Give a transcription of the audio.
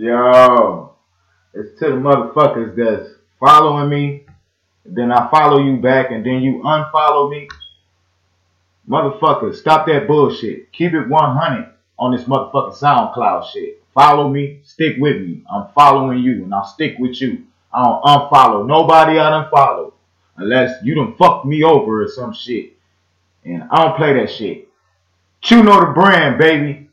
Yo, it's to the motherfuckers that's following me, then I follow you back, and then you unfollow me. Motherfuckers, stop that bullshit. Keep it 100 on this motherfucking SoundCloud shit. Follow me, stick with me. I'm following you, and I'll stick with you. I don't unfollow nobody I don't follow. Unless you done fucked me over or some shit. And I don't play that shit. You know the brand, baby.